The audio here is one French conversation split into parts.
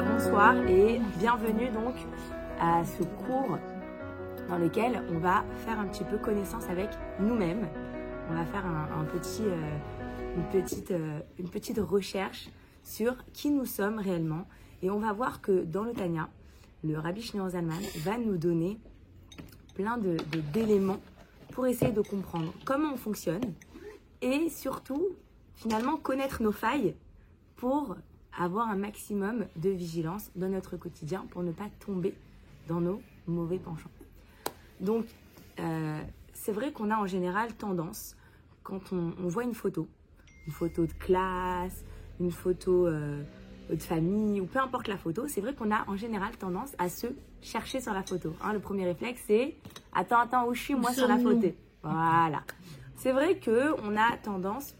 bonsoir et bienvenue donc à ce cours dans lequel on va faire un petit peu connaissance avec nous-mêmes. On va faire un, petit, euh, une, petite, euh, une petite recherche sur qui nous sommes réellement. Et on va voir que dans le Tanya, le Rabbi Shneur Zalman va nous donner plein de, d'éléments pour essayer de comprendre comment on fonctionne et surtout, finalement, connaître nos failles pour avoir un maximum de vigilance dans notre quotidien pour ne pas tomber dans nos mauvais penchants. Donc, euh, c'est vrai qu'on a en général tendance, quand on, voit une photo, une photo de classe, une photo euh, de famille, ou peu importe la photo, c'est vrai qu'on a en général tendance à se chercher sur la photo. Hein, le premier réflexe, c'est Attends, attends, où je suis moi sur la photo? Voilà. C'est vrai qu'on a tendance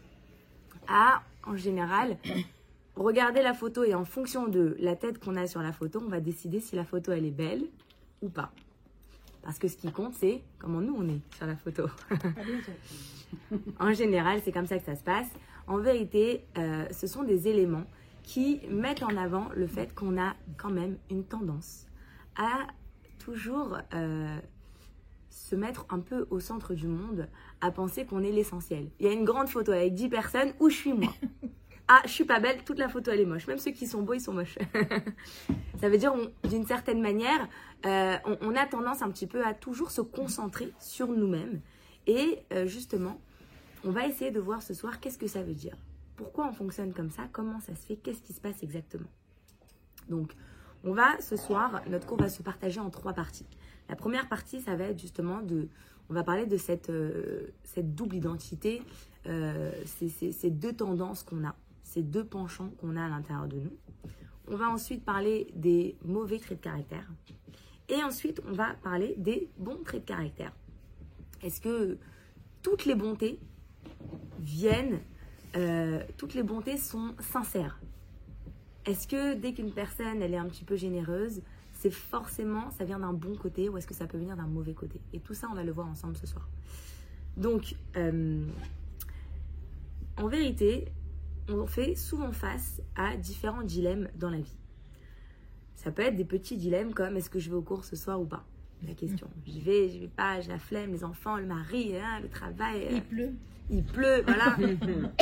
à, en général, regarder la photo et en fonction de la tête qu'on a sur la photo, on va décider si la photo elle est belle ou pas. Parce que ce qui compte, c'est comment nous on est sur la photo. en général, c'est comme ça que ça se passe. En vérité, euh, ce sont des éléments qui mettent en avant le fait qu'on a quand même une tendance à toujours euh, se mettre un peu au centre du monde, à penser qu'on est l'essentiel. Il y a une grande photo avec 10 personnes, où je suis moi Ah, je suis pas belle, toute la photo elle est moche. Même ceux qui sont beaux, ils sont moches. ça veut dire, d'une certaine manière, euh, on, a tendance un petit peu à toujours se concentrer sur nous-mêmes. Et euh, justement, on va essayer de voir ce soir qu'est-ce que ça veut dire. Pourquoi on fonctionne comme ça? Comment ça se fait? Qu'est-ce qui se passe exactement? Donc, on va ce soir, notre cours va se partager en trois parties. La première partie, ça va être justement de, on va parler de cette, euh, cette double identité, ces deux tendances qu'on a ces deux penchants qu'on a à l'intérieur de nous. On va ensuite parler des mauvais traits de caractère. Et ensuite, on va parler des bons traits de caractère. Est-ce que toutes les bontés viennent, euh, toutes les bontés sont sincères? Est-ce que dès qu'une personne, elle est un petit peu généreuse, c'est forcément, ça vient d'un bon côté ou est-ce que ça peut venir d'un mauvais côté? Et tout ça, on va le voir ensemble ce soir. Donc, euh, en vérité, on fait souvent face à différents dilemmes dans la vie. Ça peut être des petits dilemmes comme est-ce que je vais au cours ce soir ou pas? La question. Mm. J'y vais, j'y vais pas, j'ai la flemme, les enfants, le mari, hein, le travail. Il pleut. Il pleut, voilà.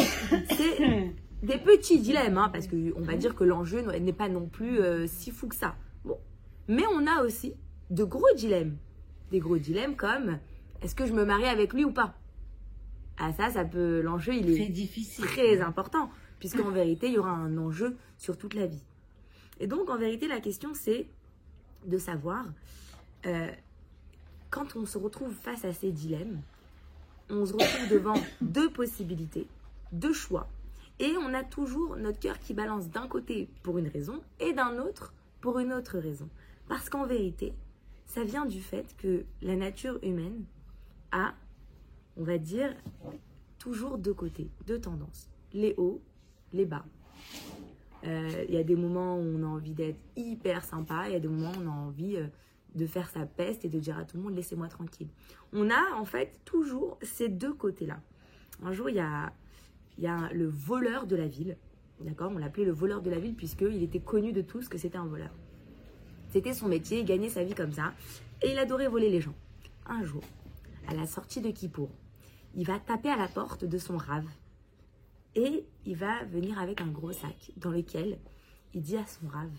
C'est des petits dilemmes, hein, parce qu'on va dire que l'enjeu n'est pas non plus euh, si fou que ça. Bon. Mais on a aussi de gros dilemmes. Des gros dilemmes comme est-ce que je me marie avec lui ou pas? Ah ça, ça peut, l'enjeu il est très difficile, très important, puisqu'en vérité il y aura un enjeu sur toute la vie. Et donc en vérité la question c'est de savoir euh, quand on se retrouve face à ces dilemmes, on se retrouve devant deux possibilités, deux choix, et on a toujours notre cœur qui balance d'un côté pour une raison et d'un autre pour une autre raison. Parce qu'en vérité, ça vient du fait que la nature humaine a on va dire, toujours deux côtés, deux tendances. Les hauts, les bas. Euh, il y a des moments où on a envie d'être hyper sympa, il y a des moments où on a envie euh, de faire sa peste et de dire à tout le monde laissez-moi tranquille. On a en fait toujours ces deux côtés-là. Un jour, il y a, le voleur de la ville, d'accord On l'appelait le voleur de la ville puisqu'il était connu de tous que c'était un voleur. C'était son métier, il gagnait sa vie comme ça, et il adorait voler les gens. Un jour, à la sortie de Kippour, il va taper à la porte de son rave et il va venir avec un gros sac dans lequel il dit à son rave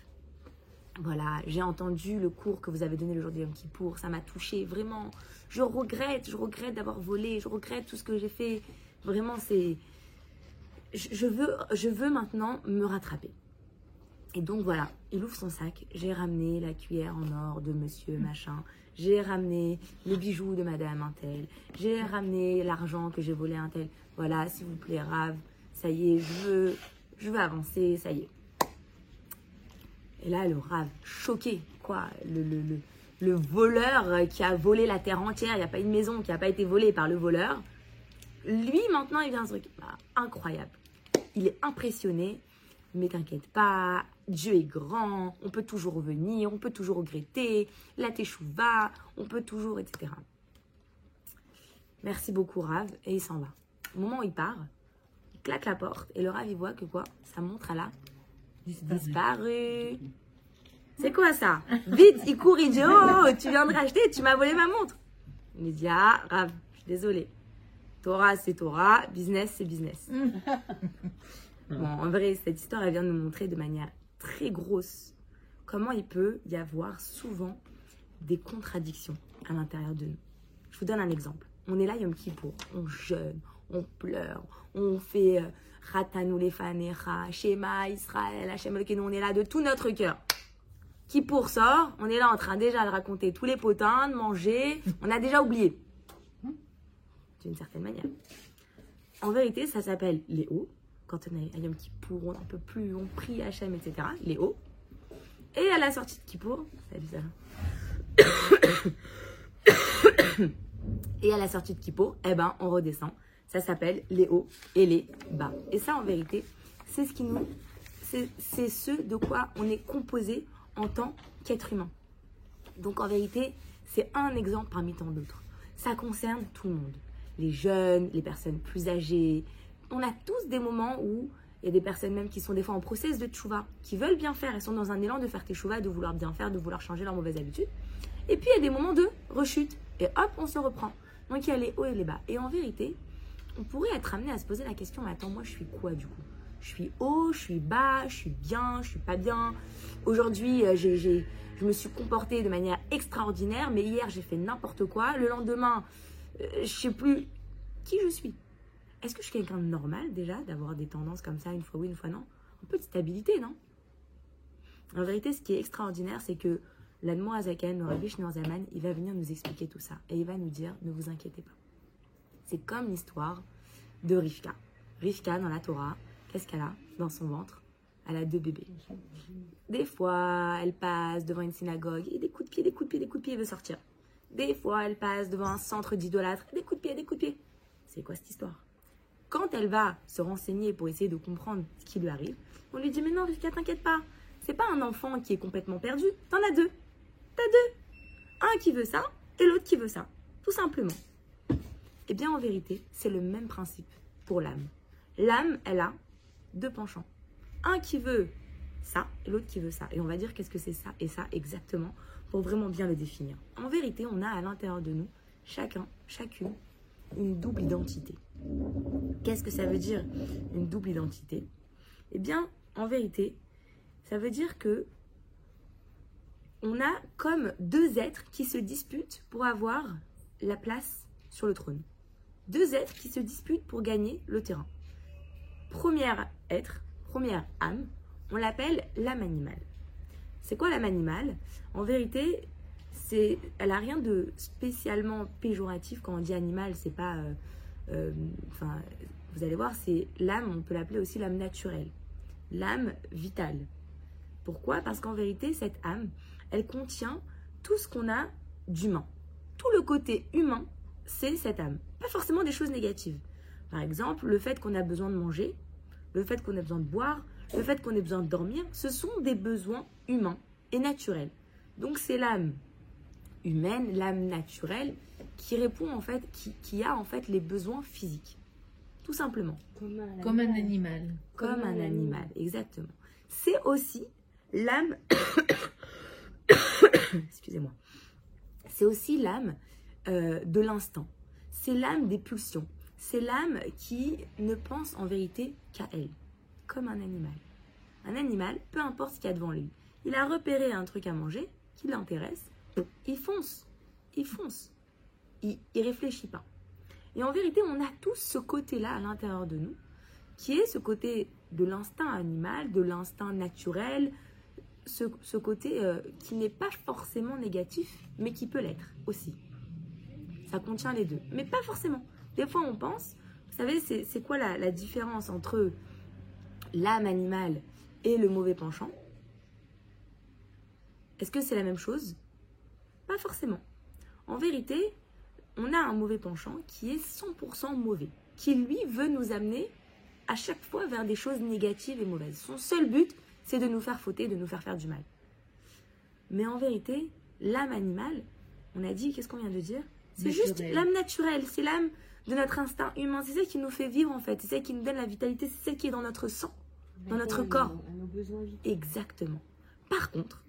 voilà, j'ai entendu le cours que vous avez donné le jour Yom Kippour, ça m'a touché, vraiment. Je regrette, je regrette d'avoir volé, je regrette tout ce que j'ai fait. Vraiment, c'est. Je veux, je veux maintenant me rattraper. Et donc voilà, il ouvre son sac. J'ai ramené la cuillère en or de monsieur machin. J'ai ramené les bijoux de madame Intel. J'ai ramené l'argent que j'ai volé à Intel. Voilà, s'il vous plaît, Rave, ça y est, je veux, je veux avancer, ça y est. Et là, le Rave, choqué, quoi, le, le, le, le voleur qui a volé la terre entière, il n'y a pas une maison qui n'a pas été volée par le voleur. Lui, maintenant, il vient un truc bah, incroyable. Il est impressionné, mais t'inquiète pas, Dieu est grand, on peut toujours revenir, on peut toujours regretter, la va, on peut toujours, etc. Merci beaucoup Rav, et il s'en va. Au moment où il part, il claque la porte, et le Rav, il voit que quoi? Ça montre à la disparu. C'est quoi ça? Vite, il court, il dit Oh, tu viens de racheter, tu m'as volé ma montre. Il lui dit Ah, Rav, je suis désolé. Torah, c'est Torah, business, c'est business. bon, en vrai, cette histoire, elle vient nous montrer de manière très grosse comment il peut y avoir souvent des contradictions à l'intérieur de nous? Je vous donne un exemple. On est là, Yom Kippour, on jeûne, on pleure, on fait euh, Ratanou les Fanera, Shema, Israël, Hachem nous on est là de tout notre cœur. Kippour sort, on est là en train déjà de raconter tous les potins, de manger, on a déjà oublié. D'une certaine manière. En vérité, ça s'appelle les hauts. Quand on est à Yom Kippour, on n'en peut plus, on prie Hachem, etc. Les hauts. Et à la sortie de Kippour, salut ça. Et à la sortie de Kippour, eh ben, on redescend. Ça s'appelle les hauts et les bas. Et ça, en vérité, c'est ce c'est ce de quoi on est composé en tant qu'être humain. Donc, en vérité, c'est un exemple parmi tant d'autres. Ça concerne tout le monde. Les jeunes, les personnes plus âgées. On a tous des moments où il y a des personnes même qui sont des fois en process de tchouva, qui veulent bien faire, elles sont dans un élan de faire tchouva, de vouloir bien faire, de vouloir changer leurs mauvaises habitudes. Et puis il y a des moments de rechute. Et hop, on se reprend. Donc il y a les hauts et les bas. Et en vérité, on pourrait être amené à se poser la question, mais attends, moi je suis quoi du coup? Je suis haut, je suis bas, je suis bien, je suis pas bien. Aujourd'hui, euh, je me suis comportée de manière extraordinaire, mais hier j'ai fait n'importe quoi. Le lendemain, euh, je sais plus qui je suis. Est-ce que je suis quelqu'un de normal déjà, d'avoir des tendances comme ça, une fois oui, une fois non? Un peu de stabilité, non? En vérité, ce qui est extraordinaire, c'est que l'Admo Azaken, le Rabbi Zaman, il va venir nous expliquer tout ça. Et il va nous dire, ne vous inquiétez pas. C'est comme l'histoire de Rivka. Rivka, dans la Torah, qu'est-ce qu'elle a dans son ventre? Elle a deux bébés. Des fois, elle passe devant une synagogue et des coups de pied, des coups de pied, des coups de pied, elle veut sortir. Des fois, elle passe devant un centre d'idolâtres, des coups de pied, des coups de pied. C'est quoi cette histoire? Quand elle va se renseigner pour essayer de comprendre ce qui lui arrive, on lui dit Mais non, Rivka, t'inquiète pas. C'est pas un enfant qui est complètement perdu. T'en as deux. T'as deux. Un qui veut ça et l'autre qui veut ça. Tout simplement. Eh bien, en vérité, c'est le même principe pour l'âme. L'âme, elle a deux penchants. Un qui veut ça et l'autre qui veut ça. Et on va dire qu'est-ce que c'est ça et ça exactement pour vraiment bien le définir. En vérité, on a à l'intérieur de nous, chacun, chacune, une double identité. Qu'est-ce que ça veut dire une double identité? Eh bien, en vérité, ça veut dire que on a comme deux êtres qui se disputent pour avoir la place sur le trône. Deux êtres qui se disputent pour gagner le terrain. Premier être, première âme, on l'appelle l'âme animale. C'est quoi l'âme animale? En vérité, elle a rien de spécialement péjoratif quand on dit animal. C'est pas euh, enfin, vous allez voir, c'est l'âme, on peut l'appeler aussi l'âme naturelle, l'âme vitale. Pourquoi? Parce qu'en vérité, cette âme, elle contient tout ce qu'on a d'humain. Tout le côté humain, c'est cette âme. Pas forcément des choses négatives. Par exemple, le fait qu'on a besoin de manger, le fait qu'on a besoin de boire, le fait qu'on ait besoin de dormir, ce sont des besoins humains et naturels. Donc c'est l'âme humaine, l'âme naturelle, qui répond en fait, qui, a en fait les besoins physiques. Tout simplement. Comme un, animal. Comme, un, animal. exactement. C'est aussi l'âme. Excusez-moi. C'est aussi l'âme euh, de l'instant. C'est l'âme des pulsions. C'est l'âme qui ne pense en vérité qu'à elle. Comme un animal. Un animal, peu importe ce qu'il y a devant lui. Il a repéré un truc à manger qui l'intéresse. Il fonce. Il fonce il, ne réfléchit pas. Et en vérité, on a tous ce côté-là à l'intérieur de nous, qui est ce côté de l'instinct animal, de l'instinct naturel, ce, côté euh, qui n'est pas forcément négatif, mais qui peut l'être aussi. Ça contient les deux, mais pas forcément. Des fois, on pense, vous savez, c'est quoi la différence entre l'âme animale et le mauvais penchant? Est-ce que c'est la même chose? Pas forcément. En vérité, on a un mauvais penchant qui est 100% mauvais, qui lui veut nous amener à chaque fois vers des choses négatives et mauvaises. Son seul but, c'est de nous faire fauter, de nous faire faire du mal. Mais en vérité, l'âme animale, on a dit, qu'est-ce qu'on vient de dire? C'est juste l'âme naturelle, c'est l'âme de notre instinct humain, c'est celle qui nous fait vivre en fait, c'est celle qui nous donne la vitalité, c'est celle qui est dans notre sang, dans notre corps. Exactement. Par contre,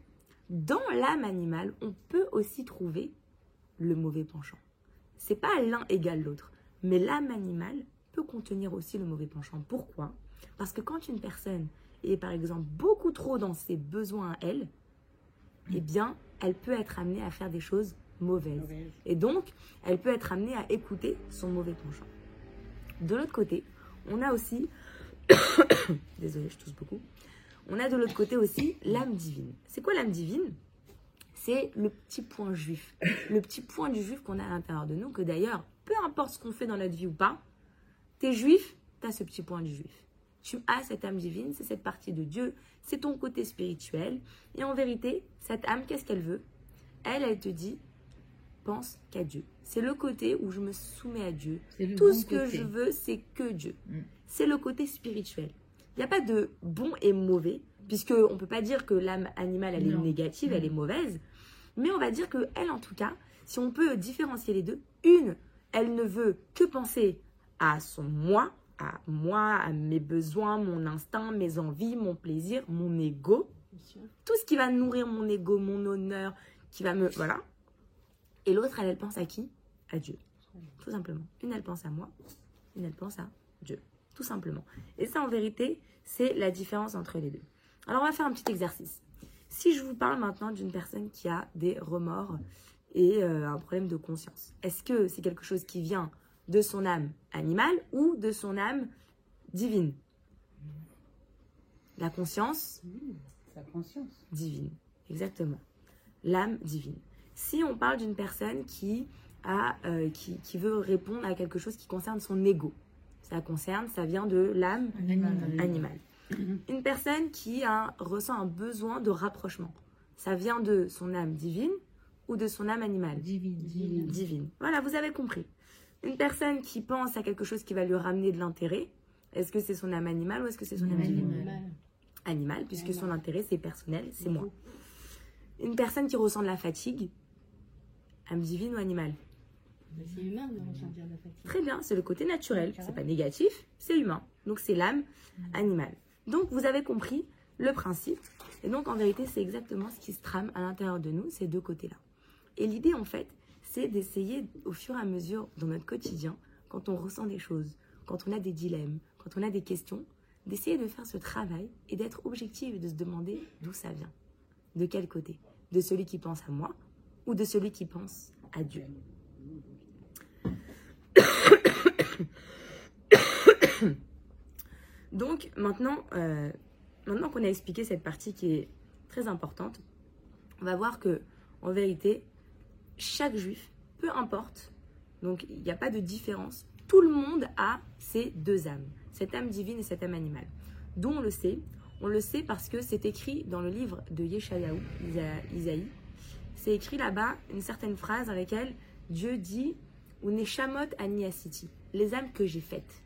dans l'âme animale, on peut aussi trouver le mauvais penchant. C'est pas l'un égal l'autre, mais l'âme animale peut contenir aussi le mauvais penchant. Pourquoi? Parce que quand une personne est par exemple beaucoup trop dans ses besoins à elle, eh bien, elle peut être amenée à faire des choses mauvaises. Et donc, elle peut être amenée à écouter son mauvais penchant. De l'autre côté, on a aussi, désolé, je tousse beaucoup, on a de l'autre côté aussi l'âme divine. C'est quoi l'âme divine? C'est le petit point juif. Le petit point du juif qu'on a à l'intérieur de nous, que d'ailleurs, peu importe ce qu'on fait dans notre vie ou pas, t'es juif, t'as ce petit point du juif. Tu as cette âme divine, c'est cette partie de Dieu, c'est ton côté spirituel. Et en vérité, cette âme, qu'est-ce qu'elle veut? Elle, elle te dit, pense qu'à Dieu. C'est le côté où je me soumets à Dieu. Tout ce que je veux, c'est que Dieu. Mm. C'est le côté spirituel. Il n'y a pas de bon et mauvais, puisque on peut pas dire que l'âme animale elle est négative, elle est mauvaise, mais on va dire que elle en tout cas, si on peut différencier les deux, une, elle ne veut que penser à son moi, à moi, à mes besoins, mon instinct, mes envies, mon plaisir, mon ego, tout ce qui va nourrir mon ego, mon honneur, qui va me voilà. Et l'autre, elle, elle pense à qui? À Dieu, tout simplement. Une, elle pense à moi, une, elle pense à Dieu tout simplement. Et ça, en vérité, c'est la différence entre les deux. Alors, on va faire un petit exercice. Si je vous parle maintenant d'une personne qui a des remords et euh, un problème de conscience, est-ce que c'est quelque chose qui vient de son âme animale ou de son âme divine? La conscience Sa conscience. Divine, exactement. L'âme divine. Si on parle d'une personne qui, a, euh, qui, qui veut répondre à quelque chose qui concerne son ego, ça concerne, ça vient de l'âme animale. Une personne qui a, ressent un besoin de rapprochement, ça vient de son âme divine ou de son âme animale? Divine. divine. Voilà, vous avez compris. Une personne qui pense à quelque chose qui va lui ramener de l'intérêt, est-ce que c'est son âme animale ou est-ce que c'est son âme divine? Animale, puisque son intérêt c'est personnel, c'est moi. Une personne qui ressent de la fatigue, âme divine ou animale? C'est humain de ressentir la fatigue. Très bien, c'est le côté naturel. C'est pas négatif, c'est humain. Donc c'est l'âme mm. animale. Donc vous avez compris le principe. Et donc en vérité, c'est exactement ce qui se trame à l'intérieur de nous, ces deux côtés-là. Et l'idée en fait, c'est d'essayer au fur et à mesure dans notre quotidien, quand on ressent des choses, quand on a des dilemmes, quand on a des questions, d'essayer de faire ce travail et d'être objectif et de se demander d'où ça vient. De quel côté De celui qui pense à moi ou de celui qui pense à Dieu Donc maintenant, euh, maintenant qu'on a expliqué cette partie qui est très importante, on va voir que en vérité, chaque juif, peu importe, donc il n'y a pas de différence, tout le monde a ces deux âmes, cette âme divine et cette âme animale. D'où on le sait On le sait parce que c'est écrit dans le livre de Yeshayahu, Isaïe. C'est écrit là-bas une certaine phrase dans laquelle Dieu dit ou Neshamot Aniasiti, les âmes que j'ai faites.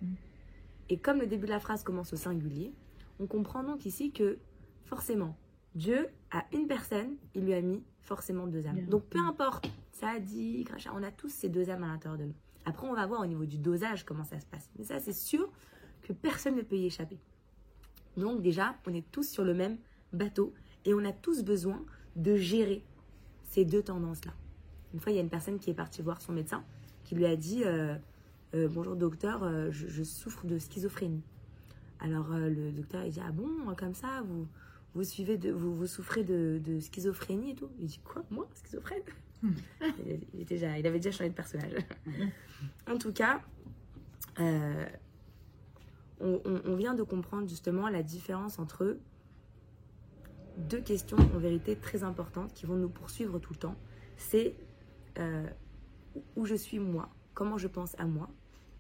Et comme le début de la phrase commence au singulier, on comprend donc ici que forcément, Dieu a une personne, il lui a mis forcément deux âmes. Donc peu importe, ça a dit, on a tous ces deux âmes à l'intérieur de nous. Après, on va voir au niveau du dosage comment ça se passe. Mais ça, c'est sûr que personne ne peut y échapper. Donc déjà, on est tous sur le même bateau et on a tous besoin de gérer ces deux tendances-là. Une fois, il y a une personne qui est partie voir son médecin qui lui a dit euh, euh, Bonjour docteur, euh, je, souffre de schizophrénie. Alors le docteur il dit Ah bon, comme ça, vous, vous, suivez de, vous, vous souffrez de, schizophrénie et tout Il dit Quoi Moi Schizophrène? Hmm. il, était déjà, il avait déjà changé de personnage. en tout cas, on, vient de comprendre justement la différence entre deux questions en vérité très importantes qui vont nous poursuivre tout le temps. C'est où je suis moi, comment je pense à moi.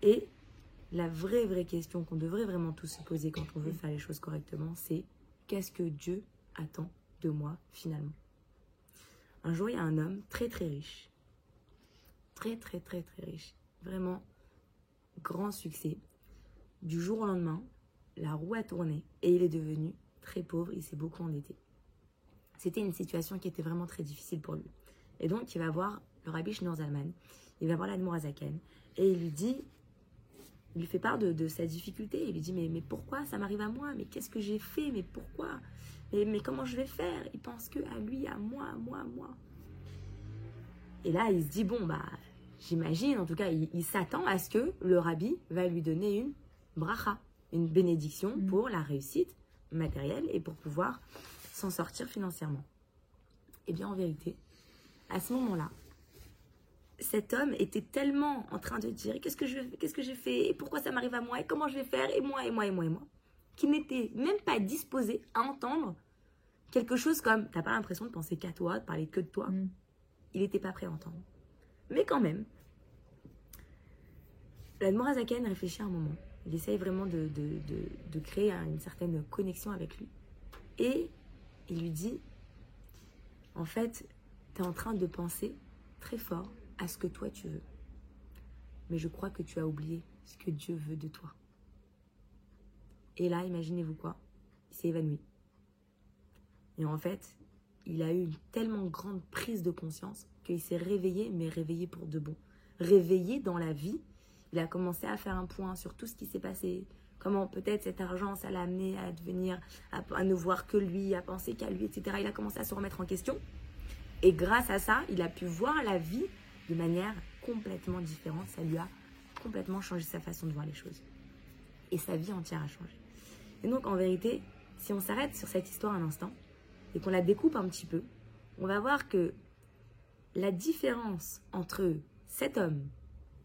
Et la vraie, vraie question qu'on devrait vraiment tous se poser quand on veut faire les choses correctement, c'est qu'est-ce que Dieu attend de moi finalement? Un jour, il y a un homme très, très riche. Très, très, très, très riche. Vraiment grand succès. Du jour au lendemain, la roue a tourné et il est devenu très pauvre, il s'est beaucoup endetté. C'était une situation qui était vraiment très difficile pour lui. Et donc, il va voir le rabbi Shneur Zalman, il va voir l'Admorazaken et il lui dit il lui fait part de, de sa difficulté. Il lui dit mais, mais pourquoi ça m'arrive à moi? Mais qu'est-ce que j'ai fait? Mais pourquoi? Mais, mais comment je vais faire? Il pense que à lui, à moi, à moi, à moi. Et là, il se dit bon bah j'imagine, en tout cas, il, il s'attend à ce que le rabbi va lui donner une bracha, une bénédiction Mm. pour la réussite matérielle et pour pouvoir s'en sortir financièrement. Eh bien, en vérité, à ce moment-là, cet homme était tellement en train de dire qu'est-ce que je qu'est-ce que j'ai fait et pourquoi ça m'arrive à moi et comment je vais faire et moi et moi et moi et moi qu'il n'était même pas disposé à entendre quelque chose comme t'as pas l'impression de penser qu'à toi de parler que de toi. Mm. il n'était pas prêt à entendre. Mais quand même l'Admorazaken réfléchit un moment. Il essaye vraiment de, de, de, de créer une certaine connexion avec lui. Et il lui dit en fait tu es en train de penser très fort à ce que toi tu veux. Mais je crois que tu as oublié ce que Dieu veut de toi. Et là, imaginez-vous quoi? Il s'est évanoui. Et en fait, il a eu une tellement grande prise de conscience qu'il s'est réveillé, mais réveillé pour de bon. Réveillé dans la vie, il a commencé à faire un point sur tout ce qui s'est passé. Comment peut-être cet argent, ça l'a amené à devenir, à, à ne voir que lui, à penser qu'à lui, etc. Il a commencé à se remettre en question. Et grâce à ça, il a pu voir la vie de manière complètement différente. Ça lui a complètement changé sa façon de voir les choses. Et sa vie entière a changé. Et donc, en vérité, si on s'arrête sur cette histoire un instant et qu'on la découpe un petit peu, on va voir que la différence entre cet homme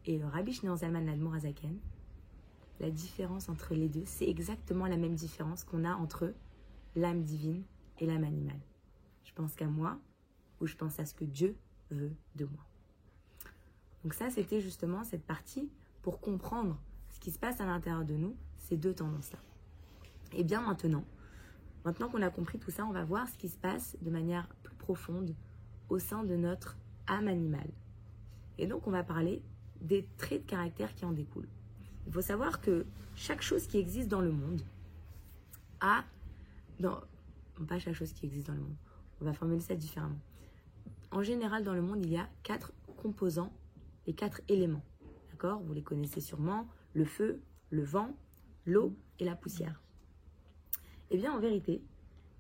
et le Rabbi Shneur Zalman Admorazaken, la différence entre les deux, c'est exactement la même différence qu'on a entre l'âme divine et l'âme animale. Je pense qu'à moi, ou je pense à ce que Dieu veut de moi. Donc ça, c'était justement cette partie pour comprendre ce qui se passe à l'intérieur de nous, ces deux tendances-là. Et bien maintenant, maintenant qu'on a compris tout ça, on va voir ce qui se passe de manière plus profonde au sein de notre âme animale. Et donc, on va parler des traits de caractère qui en découlent. Il faut savoir que chaque chose qui existe dans le monde a, dans, pas chaque chose qui existe dans le monde, on va formuler ça différemment. En général, dans le monde, il y a quatre composants, les quatre éléments. D'accord? Vous les connaissez sûrement le feu, le vent, l'eau et la poussière. Eh bien, en vérité,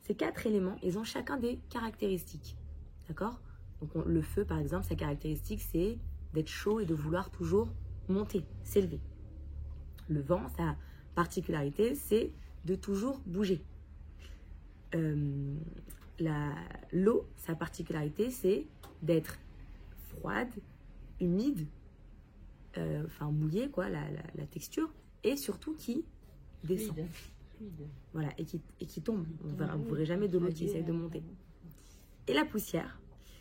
ces quatre éléments, ils ont chacun des caractéristiques. D'accord? Donc, on- le feu, par exemple, sa caractéristique, c'est d'être chaud et de vouloir toujours monter, s'élever. Le vent, sa particularité, c'est de toujours bouger. Euh, L'eau, sa particularité, c'est d'être froide, humide, euh, enfin mouillée, quoi, la, la- la texture, et surtout qui descend. Fluide. Fluide. Voilà, et qui, et qui tombe. Vous ne verrez jamais de l'eau qui essaye de monter. Et la poussière,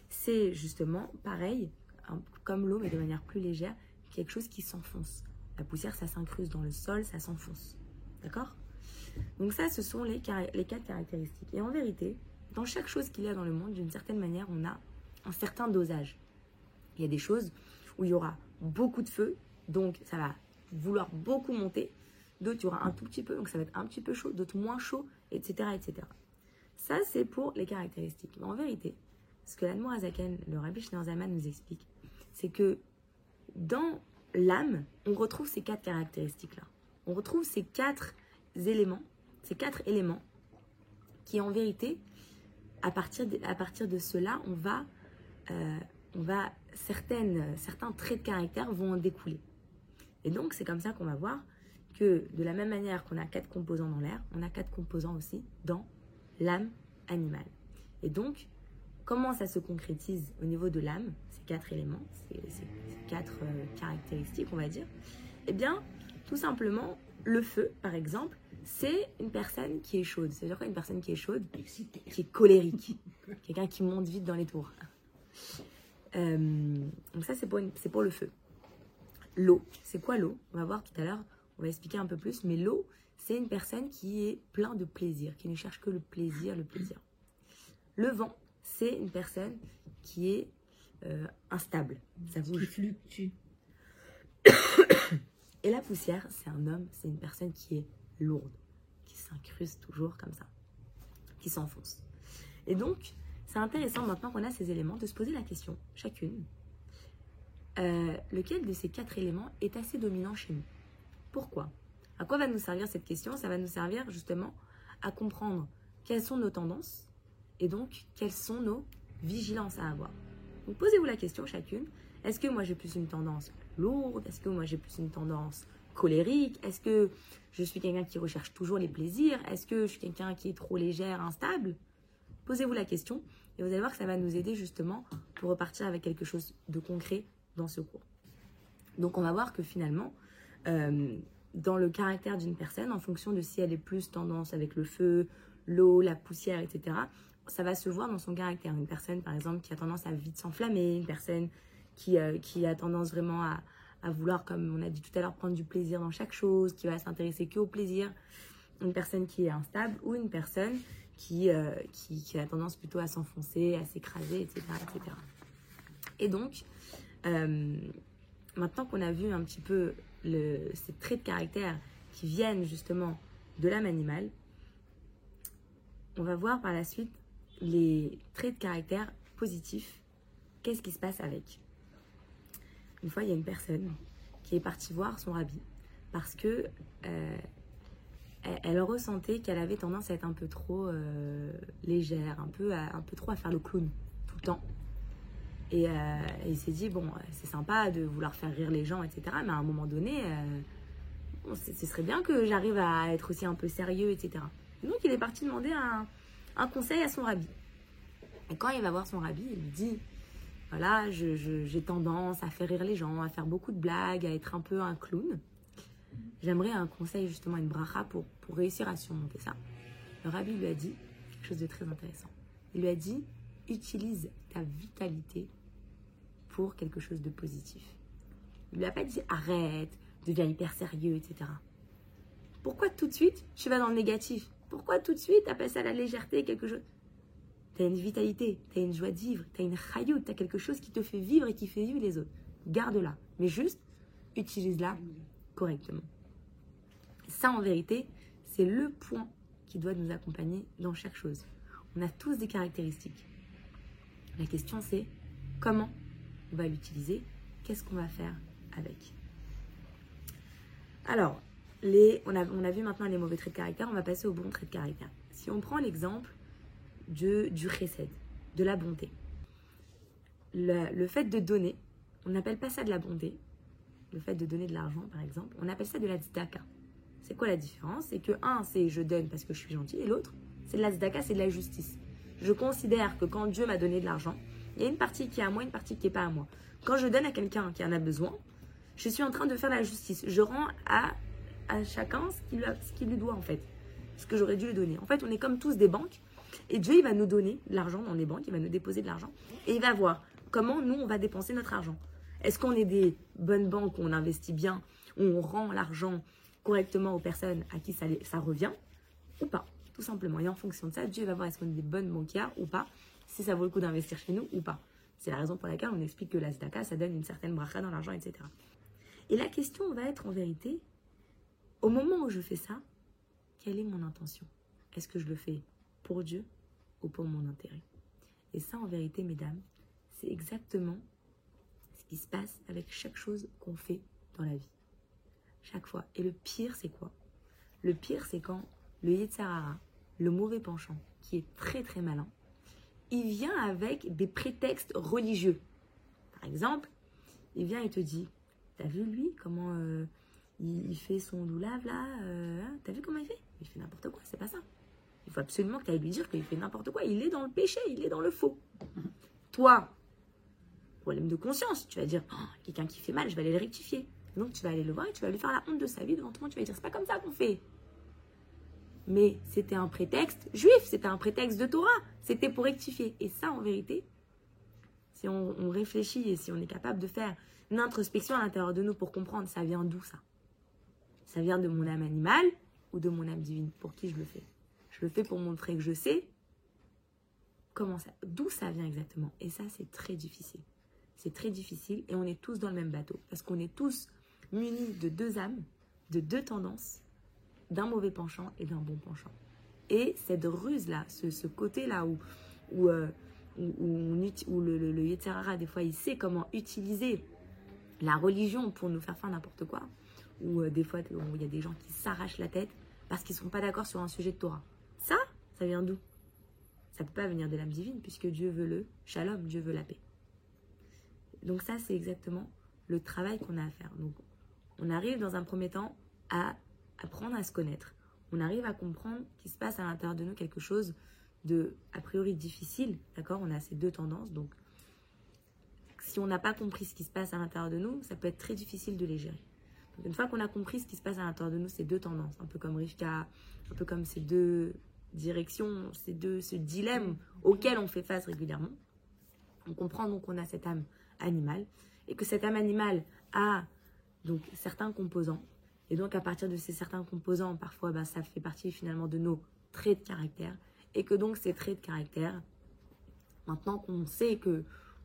c'est justement pareil, un- comme l'eau, mais de manière plus légère, quelque chose qui s'enfonce. La poussière, ça s'incruste dans le sol, ça s'enfonce. D'accord? Donc ça, ce sont les, les quatre caractéristiques. Et en vérité, dans chaque chose qu'il y a dans le monde, d'une certaine manière, on a un certain dosage. Il y a des choses où il y aura beaucoup de feu, donc ça va vouloir beaucoup monter. D'autres, il y aura un tout petit peu, donc ça va être un petit peu chaud, d'autres moins chaud, etc. etc. Ça, c'est pour les caractéristiques. Mais en vérité, ce que l'Admour Azaken, le Rabbi Shneur Zalman nous explique, c'est que dans l'âme, on retrouve ces quatre caractéristiques-là. On retrouve ces quatre éléments, ces quatre éléments qui, en vérité, à partir de, à partir cela, on va, euh, on va certaines, certains traits de caractère vont en découler. Et donc, c'est comme ça qu'on va voir que de la même manière qu'on a quatre composants dans l'air, on a quatre composants aussi dans l'âme animale. Et donc, comment ça se concrétise au niveau de l'âme, ces quatre éléments, ces, ces- ces quatre euh, caractéristiques, on va dire? Eh bien, tout simplement, le feu, par exemple, c'est une personne qui est chaude. C'est-à-dire quoi une personne qui est chaude? Qui est colérique. Quelqu'un qui monte vite dans les tours. Euh, donc ça, c'est pour, une- c'est pour le feu. L'eau, c'est quoi l'eau? On va voir tout à l'heure, on va expliquer un peu plus, mais l'eau, c'est une personne qui est plein de plaisir, qui ne cherche que le plaisir, le plaisir. Le vent, c'est une personne qui est euh, instable, ça Qui bouge. fluctue. Et la poussière, c'est un homme, c'est une personne qui est lourde, qui s'incruste toujours comme ça, qui s'enfonce. Et donc, c'est intéressant maintenant qu'on a ces éléments de se poser la question, chacune, euh, lequel de ces quatre éléments est assez dominant chez nous? Pourquoi? À quoi va nous servir cette question? Ça va nous servir justement à comprendre quelles sont nos tendances et donc quelles sont nos vigilances à avoir. Donc posez-vous la question chacune. Est-ce que moi j'ai plus une tendance lourde? Est-ce que moi j'ai plus une tendance colérique? Est-ce que je suis quelqu'un qui recherche toujours les plaisirs? Est-ce que je suis quelqu'un qui est trop légère, instable? Posez-vous la question et vous allez voir que ça va nous aider justement pour repartir avec quelque chose de concret dans ce cours. Donc on va voir que finalement, euh, dans le caractère d'une personne, en fonction de si elle est plus tendance avec le feu, l'eau, la poussière, etc., ça va se voir dans son caractère. Une personne, par exemple, qui a tendance à vite s'enflammer, une personne qui, euh, a tendance vraiment à, vouloir, comme on a dit tout à l'heure, prendre du plaisir dans chaque chose, qui va s'intéresser que au plaisir, une personne qui est instable ou une personne qui, euh, qui, qui, a tendance plutôt à s'enfoncer, à s'écraser, etc., etc. Et donc, euh, maintenant qu'on a vu un petit peu ces traits de caractère qui viennent justement de l'âme animale, on va voir par la suite les traits de caractère positifs. Qu'est-ce qui se passe avec? Une fois, il y a une personne qui est partie voir son rabbi parce que euh, elle, ressentait qu'elle avait tendance à être un peu trop euh, légère, un peu, un peu trop à faire le clown tout le temps. Et, euh, il s'est dit, bon, c'est sympa de vouloir faire rire les gens, etc. Mais à un moment donné, bon, ce serait bien que j'arrive à être aussi un peu sérieux, etc. Et donc il est parti demander un, un, conseil à son rabbi. Et quand il va voir son rabbi, il lui dit, voilà, j'ai tendance à faire rire les gens, à faire beaucoup de blagues, à être un peu un clown. J'aimerais un conseil, justement, une bracha pour, pour réussir à surmonter ça. Le rabbi lui a dit quelque chose de très intéressant. Il lui a dit, utilise ta vitalité pour quelque chose de positif. Il lui a pas dit arrête, deviens hyper sérieux, etc. Pourquoi tout de suite tu vas dans le négatif? Pourquoi tout de suite appelles ça la légèreté, quelque chose? Tu as une vitalité, tu as une joie de vivre, tu as une tu as quelque chose qui te fait vivre et qui fait vivre les autres. Garde-la, mais juste utilise-la correctement. Ça, en vérité, c'est le point qui doit nous accompagner dans chaque chose. On a tous des caractéristiques. La question, c'est comment on va l'utiliser, qu'est-ce qu'on va faire avec. Alors, on, a, vu maintenant les mauvais traits de caractère, on va passer aux bons traits de caractère. Si on prend l'exemple du chesed, de la bonté, le, fait de donner, on n'appelle pas ça de la bonté, le fait de donner de l'argent par exemple, on appelle ça de la tzedaka. C'est quoi la différence? C'est que un, c'est je donne parce que je suis gentil, et l'autre, c'est de la tzedaka, c'est de la justice. Je considère que quand Dieu m'a donné de l'argent, il y a une partie qui est à moi, une partie qui n'est pas à moi. Quand je donne à quelqu'un qui en a besoin, je suis en train de faire la justice. Je rends à, à chacun ce qu'il, ce qu'il lui doit en fait, ce que j'aurais dû lui donner. En fait, on est comme tous des banques et Dieu il va nous donner de l'argent dans les banques, il va nous déposer de l'argent et il va voir comment nous on va dépenser notre argent. Est-ce qu'on est des bonnes banques où on investit bien, où on rend l'argent correctement aux personnes à qui ça, revient ou pas, tout simplement. Et en fonction de ça, Dieu va voir est-ce qu'on est des bonnes banquières ou pas si ça vaut le coup d'investir chez nous ou pas. C'est la raison pour laquelle on explique que la zdaka, ça donne une certaine bracha dans l'argent, etc. Et la question va être en vérité, au moment où je fais ça, quelle est mon intention? Est-ce que je le fais pour Dieu ou pour mon intérêt? Et ça, en vérité, mesdames, c'est exactement se passe avec chaque chose qu'on fait dans la vie. Chaque fois. Et le pire, c'est quoi? Le pire, c'est quand le Yetzarara, le mauvais penchant, qui est très très malin, il vient avec des prétextes religieux. Par exemple, il vient et te dit, t'as vu lui comment euh, il, fait son loulave là euh, hein, T'as vu comment il fait? Il fait n'importe quoi, c'est pas ça. Il faut absolument que tu ailles lui dire qu'il fait n'importe quoi. Il est dans le péché, il est dans le faux. Toi, problème de conscience, tu vas dire, oh, quelqu'un qui fait mal, je vais aller le rectifier. Donc tu vas aller le voir et tu vas lui faire la honte de sa vie devant tout le monde. Tu vas lui dire, c'est pas comme ça qu'on fait mais c'était un prétexte juif, c'était un prétexte de Torah, c'était pour rectifier. Et ça, en vérité, si on, on, réfléchit et si on est capable de faire une introspection à l'intérieur de nous pour comprendre, ça vient d'où ça? Ça vient de mon âme animale ou de mon âme divine? Pour qui je le fais? Je le fais pour montrer que je sais comment ça, d'où ça vient exactement. Et ça, c'est très difficile. C'est très difficile et on est tous dans le même bateau parce qu'on est tous munis de deux âmes, de deux tendances d'un mauvais penchant et d'un bon penchant. Et cette ruse-là, ce, côté-là où, où, euh, où, le, le, des fois, il sait comment utiliser la religion pour nous faire faire n'importe quoi, ou euh, des fois il y a des gens qui s'arrachent la tête parce qu'ils ne sont pas d'accord sur un sujet de Torah. Ça, ça vient d'où? Ça ne peut pas venir de l'âme divine puisque Dieu veut le shalom, Dieu veut la paix. Donc ça, c'est exactement le travail qu'on a à faire. Donc on arrive dans un premier temps à apprendre à se connaître. On arrive à comprendre qu'il se passe à l'intérieur de nous quelque chose de a priori difficile, d'accord? On a ces deux tendances, donc si on n'a pas compris ce qui se passe à l'intérieur de nous, ça peut être très difficile de les gérer. Une fois qu'on a compris ce qui se passe à l'intérieur de nous, ces deux tendances, un peu comme Rivka, un peu comme ces deux directions, ces deux, ce dilemme auquel on fait face régulièrement, on comprend donc qu'on a cette âme animale et que cette âme animale a donc certains composants. Et donc à partir de ces certains composants, parfois bah, ça fait partie finalement de nos traits de caractère. Et que donc ces traits de caractère, maintenant qu'on sait que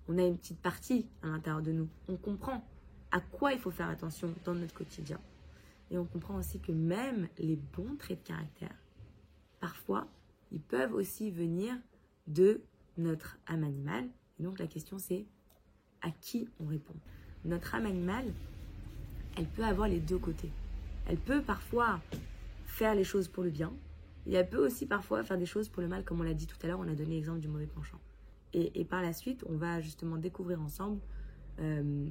on a une petite partie à l'intérieur de nous, on comprend à quoi il faut faire attention dans notre quotidien. Et on comprend aussi que même les bons traits de caractère, parfois, ils peuvent aussi venir de notre âme animale. Et donc la question c'est à qui on répond. Notre âme animale, elle peut avoir les deux côtés. Elle peut parfois faire les choses pour le bien, et elle peut aussi parfois faire des choses pour le mal, comme on l'a dit tout à l'heure, on a donné l'exemple du mauvais penchant. Et, par la suite, on va justement découvrir ensemble euh,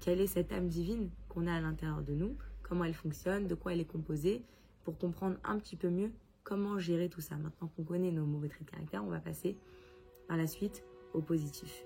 quelle est cette âme divine qu'on a à l'intérieur de nous, comment elle fonctionne, de quoi elle est composée, pour comprendre un petit peu mieux comment gérer tout ça. Maintenant qu'on connaît nos mauvais traits de caractère, on va passer par la suite au positif.